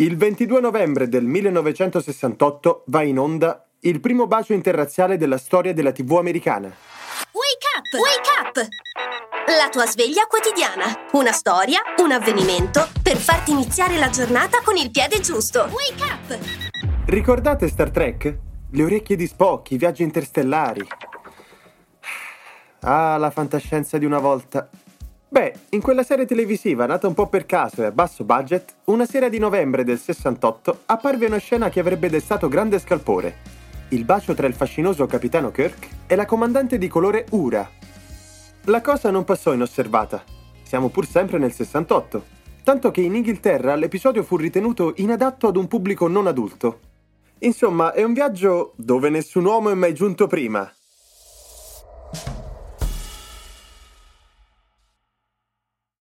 Il 22 novembre del 1968 va in onda il primo bacio interrazziale della storia della TV americana. Wake up! Wake up! La tua sveglia quotidiana. Una storia, un avvenimento per farti iniziare la giornata con il piede giusto. Wake up! Ricordate Star Trek? Le orecchie di Spock, i viaggi interstellari. Ah, la fantascienza di una volta. Beh, in quella serie televisiva, nata un po' per caso e a basso budget, una sera di novembre del 68 apparve una scena che avrebbe destato grande scalpore. Il bacio tra il fascinoso capitano Kirk e la comandante di colore Ura. La cosa non passò inosservata. Siamo pur sempre nel 68. Tanto che in Inghilterra l'episodio fu ritenuto inadatto ad un pubblico non adulto. Insomma, è un viaggio dove nessun uomo è mai giunto prima.